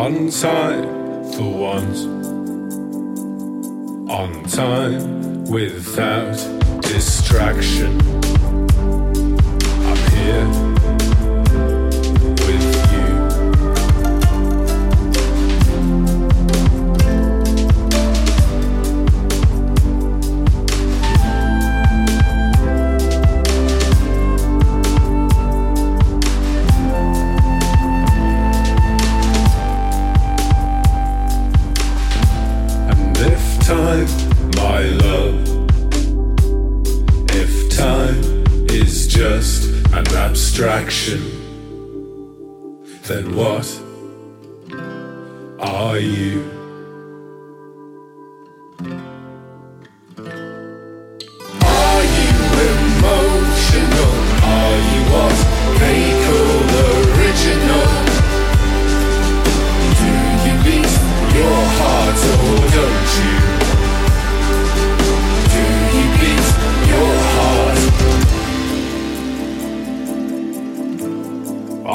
On time for once. On time without distraction. I'm here abstraction, then what are you?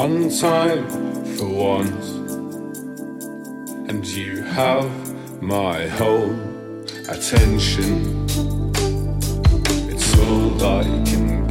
On time for once, and you have my whole attention. It's all I can.